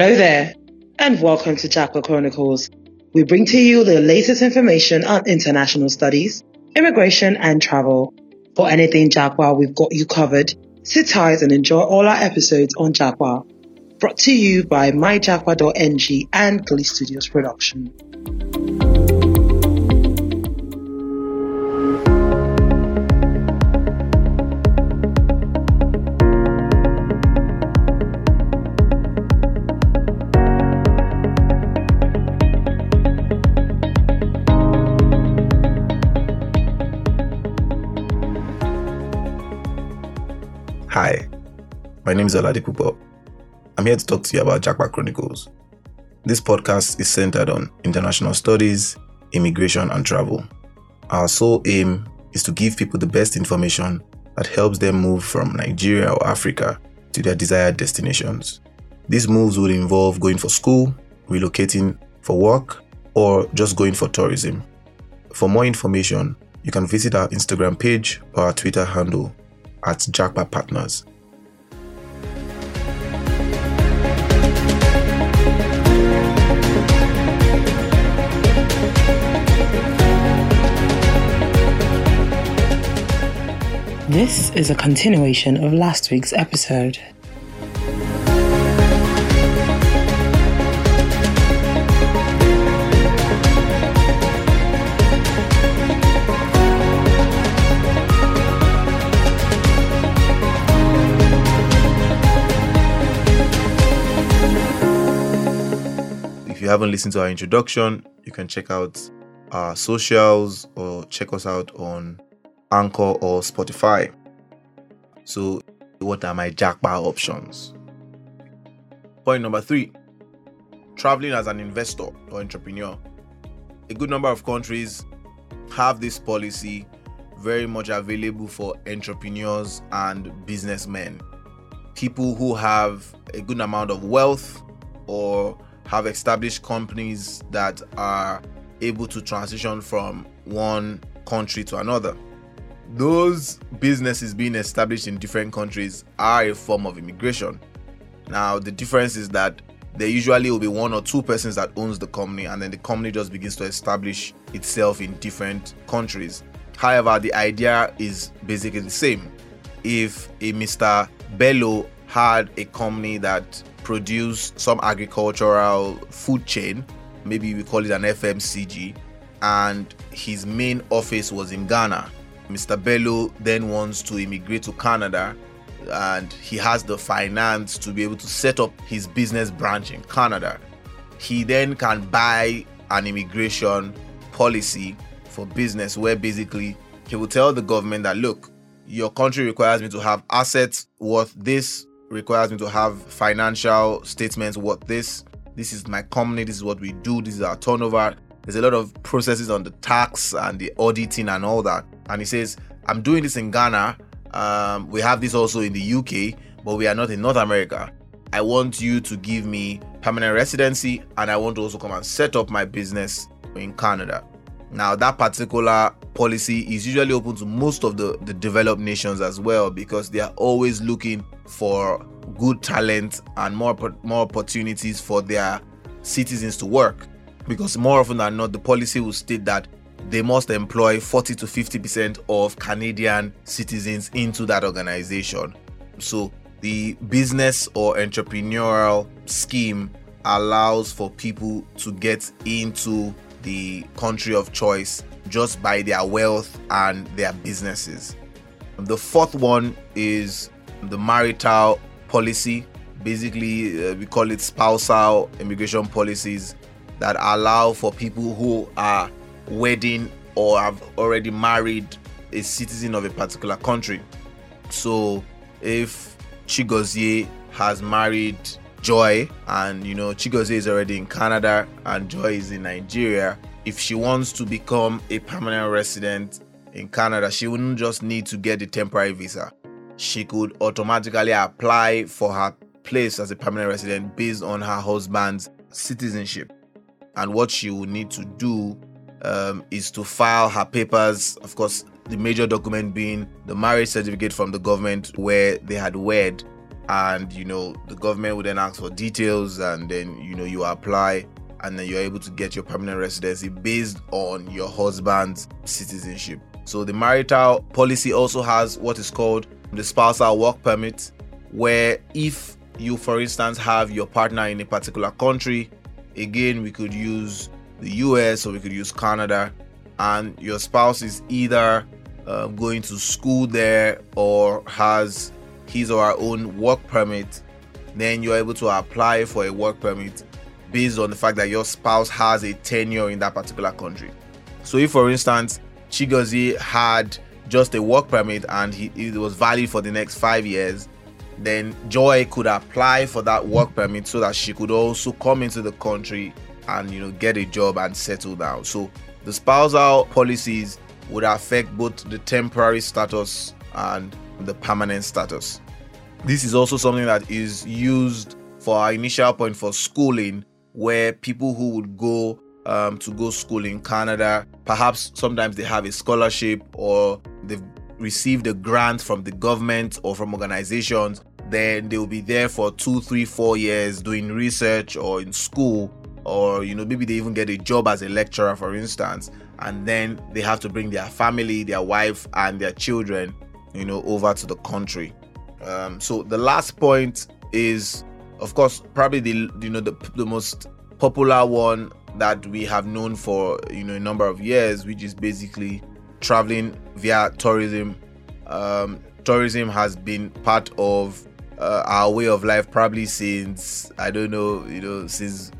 Hello there, and welcome to Japa Chronicles. We bring to you the latest information on international studies, immigration, and travel. For anything Japa, we've got you covered. Sit tight and enjoy all our episodes on Japa. Brought to you by myjapa.ng and Glee Studios Production. Name is Oladipupo. I'm here to talk to you about Japa Chronicles. This podcast is centered on international studies, immigration, and travel. Our sole aim is to give people the best information that helps them move from Nigeria or Africa to their desired destinations. These moves would involve going for school, relocating for work, or just going for tourism. For more information, you can visit our Instagram page or our Twitter handle at Japa Partners. This is a continuation of last week's episode. If you haven't listened to our introduction, you can check out our socials or check us out on Anchor or Spotify. So, what are my Japa options? Point number three traveling as an investor or entrepreneur. A good number of countries have this policy very much available for entrepreneurs and businessmen. People who have a good amount of wealth or have established companies that are able to transition from one country to another. Those businesses being established in different countries are a form of immigration. Now, the difference is that there usually will be one or two persons that owns the company and then the company just begins to establish itself in different countries. However, the idea is basically the same. If a Mr. Bello had a company that produced some agricultural food chain, maybe we call it an FMCG, and his main office was in Ghana. Mr. Bello then wants to immigrate to Canada and he has the finance to be able to set up his business branch in Canada. He then can buy an immigration policy for business where basically he will tell the government that look, your country requires me to have assets worth this, requires me to have financial statements worth this. This is my company, this is what we do, this is our turnover. There's a lot of processes on the tax and the auditing and all that. And he says, I'm doing this in Ghana. Um, we have this also in the UK, but we are not in North America. I want you to give me permanent residency and I want to also come and set up my business in Canada. Now, that particular policy is usually open to most of the, the developed nations as well because they are always looking for good talent and more, more opportunities for their citizens to work. Because more often than not, the policy will state that they must employ 40 to 50% of Canadian citizens into that organization. So, the business or entrepreneurial scheme allows for people to get into the country of choice just by their wealth and their businesses. The fourth one is the marital policy. Basically, uh, we call it spousal immigration policies that allow for people who are wedding or have already married a citizen of a particular country. So, if Chigozie has married Joy, and you know, Chigozie is already in Canada and Joy is in Nigeria. If she wants to become a permanent resident in Canada, she wouldn't just need to get the temporary visa. She could automatically apply for her place as a permanent resident based on her husband's citizenship. And what she will need to do um, is to file her papers, of course, the major document being the marriage certificate from the government where they had wed. And you know the government would then ask for details and then you know you apply and then you're able to get your permanent residency based on your husband's citizenship. So the marital policy also has what is called the spousal work permit where if you for instance have your partner in a particular country again we could use the US or we could use Canada and your spouse is either uh, going to school there or has his or her own work permit, then you're able to apply for a work permit based on the fact that your spouse has a tenure in that particular country. So, if for instance, Chigozie had just a work permit and he, it was valid for the next five years, then Joy could apply for that work permit so that she could also come into the country and you know get a job and settle down. So the spousal policies would affect both the temporary status and the permanent status. This is also something that is used for our initial point for schooling, where people who would go um, to go school in Canada, perhaps sometimes they have a scholarship or they've received a grant from the government or from organizations, then they'll be there for two, three, four years doing research or in school, or you know, maybe they even get a job as a lecturer, for instance, and then they have to bring their family, their wife, and their children, you know, over to the country. Um, so the last point is, of course, probably the you know the the most popular one that we have known for you know a number of years, which is basically traveling via tourism. Um, tourism has been part of uh, our way of life probably since I don't know, you know, since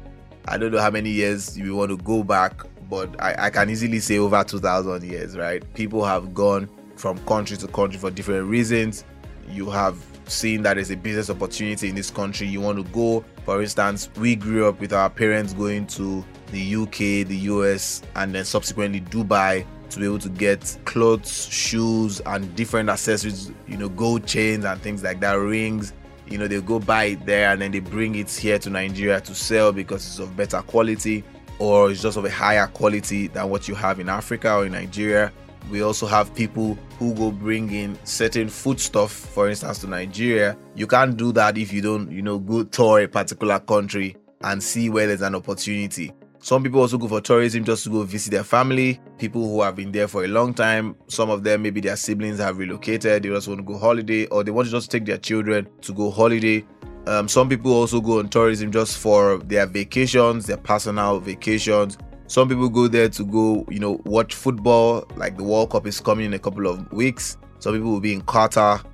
I don't know how many years you want to go back, but I, I can easily say over 2,000 years, right? People have gone from country to country for different reasons. You have seen that there's a business opportunity in this country. You want to go, for instance, we grew up with our parents going to the UK, the US, and then subsequently Dubai to be able to get clothes, shoes, and different accessories, you know, gold chains and things like that, rings. You know, they go buy it there and then they bring it here to Nigeria to sell because it's of better quality or it's just of a higher quality than what you have in Africa or in Nigeria. We also have people who go bring in certain foodstuff, for instance, to Nigeria. You can't do that if you don't, you know, go tour a particular country and see where there's an opportunity. Some people also go for tourism just to go visit their family, people who have been there for a long time. Some of them, maybe their siblings have relocated, they just want to go holiday, or they want to just take their children to go holiday. Um, some people also go on tourism just for their vacations, their personal vacations. Some people go there to go, you know, watch football, like the World Cup is coming in a couple of weeks. Some people will be in Qatar,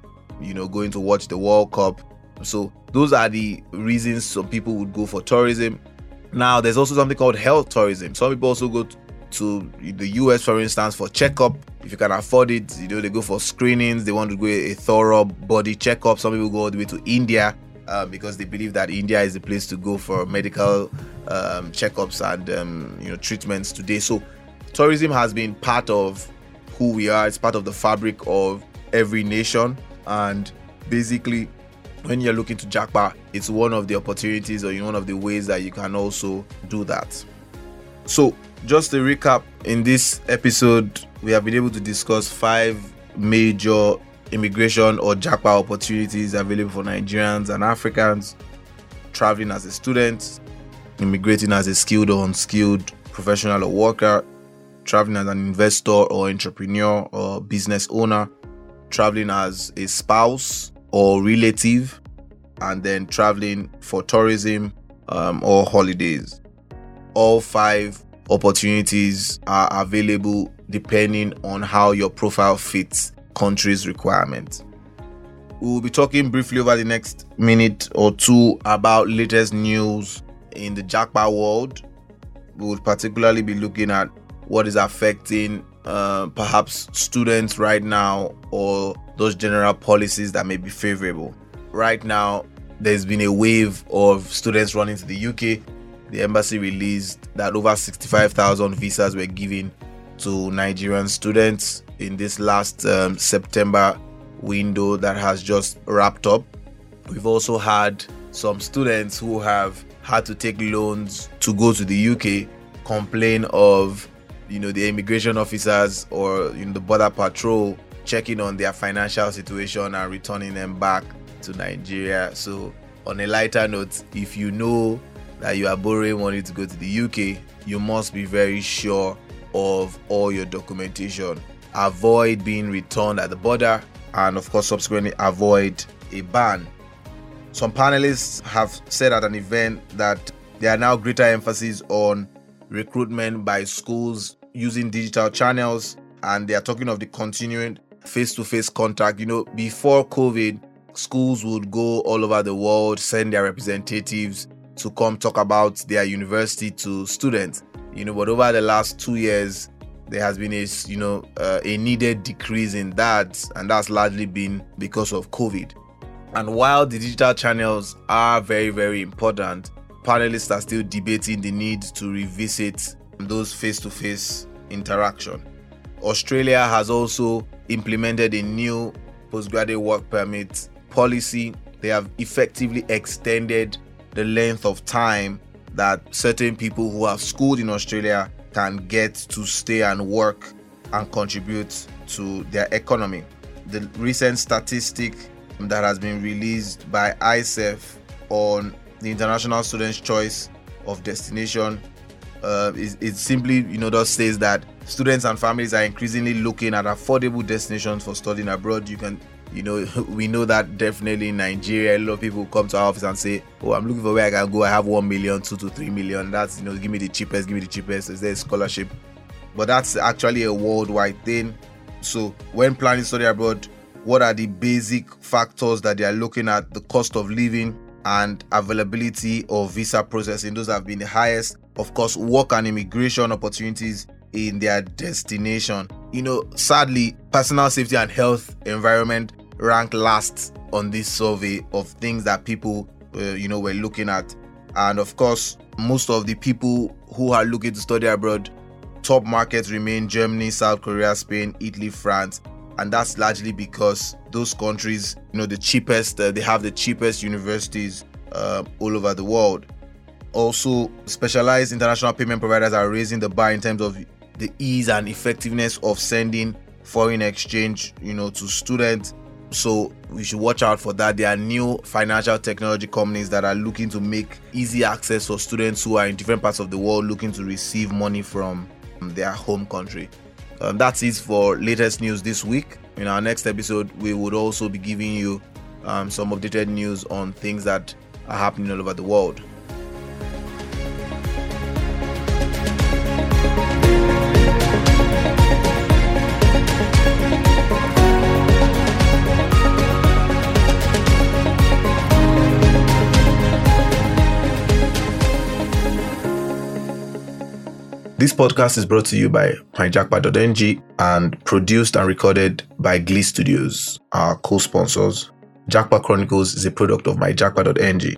you know, going to watch the World Cup. So, those are the reasons some people would go for tourism. Now, there's also something called health tourism. Some people also go to the US, for instance, for checkup. If you can afford it, you know, they go for screenings. They want to go a thorough body checkup. Some people go all the way to India uh, because they believe that India is the place to go for medical um, checkups and um, you know treatments today. So, tourism has been part of who we are. It's part of the fabric of every nation, and basically when you're looking to Japa, it's one of the opportunities or one of the ways that you can also do that. So, just a recap in this episode, we have been able to discuss five major immigration or Japa opportunities available for Nigerians and Africans traveling as a student, immigrating as a skilled or unskilled professional or worker, traveling as an investor or entrepreneur or business owner, traveling as a spouse, or relative, and then traveling for tourism um, or holidays. All five opportunities are available depending on how your profile fits country's requirements. We will be talking briefly over the next minute or two about latest news in the Japa world. We would particularly be looking at what is affecting uh, perhaps students right now or those general policies that may be favorable. Right now, there's been a wave of students running to the UK. The embassy released that over 65,000 visas were given to Nigerian students in this last um, September window that has just wrapped up. We've also had some students who have had to take loans to go to the UK complain of you know the immigration officers or you know the border patrol checking on their financial situation and returning them back to Nigeria. So, on a lighter note, if you know that you are borrowing money to go to the UK, you must be very sure of all your documentation. Avoid being returned at the border, and of course, subsequently avoid a ban. Some panelists have said at an event that there are now greater emphasis on recruitment by schools using digital channels, and they are talking of the continuing face to face contact. You know, before COVID, schools would go all over the world, send their representatives to come talk about their university to students. You know, but over the last two years, there has been a you know uh, a needed decrease in that, and that's largely been because of COVID. And while the digital channels are very very important, panelists are still debating the need to revisit those face-to-face interaction. Australia has also implemented a new postgraduate work permit policy. They have effectively extended the length of time that certain people who have schooled in Australia can get to stay and work and contribute to their economy. The recent statistic that has been released by ICEF on the International Students' Choice of Destination uh, is it simply you know just says that students and families are increasingly looking at affordable destinations for studying abroad. You can you know we know that definitely in nigeria a lot of people come to our office and say oh i'm looking for where i can go. I have one million two to three million. That's you know give me the cheapest give me the cheapest. Is there a scholarship? But that's actually a worldwide thing. So when planning study abroad what are the basic factors that they are looking at? The cost of living and availability of visa processing. Those have been the highest of course work and immigration opportunities in their destination. You know sadly personal safety and health environment rank last on this survey of things that people uh, you know were looking at. And of course most of the people who are looking to study abroad top markets remain germany south korea spain italy france and that's largely because those countries you know the cheapest uh, they have the cheapest universities uh, all over the world also specialized international payment providers are raising the bar in terms of the ease and effectiveness of sending foreign exchange you know to students so we should watch out for that. There are new financial technology companies that are looking to make easy access for students who are in different parts of the world looking to receive money from their home country. Um, that's it for latest news this week. In our next episode, we would also be giving you um, some updated news on things that are happening all over the world. This podcast is brought to you by myjapa.ng and produced and recorded by Glee Studios, our co sponsors. Japa Chronicles is a product of myjapa.ng.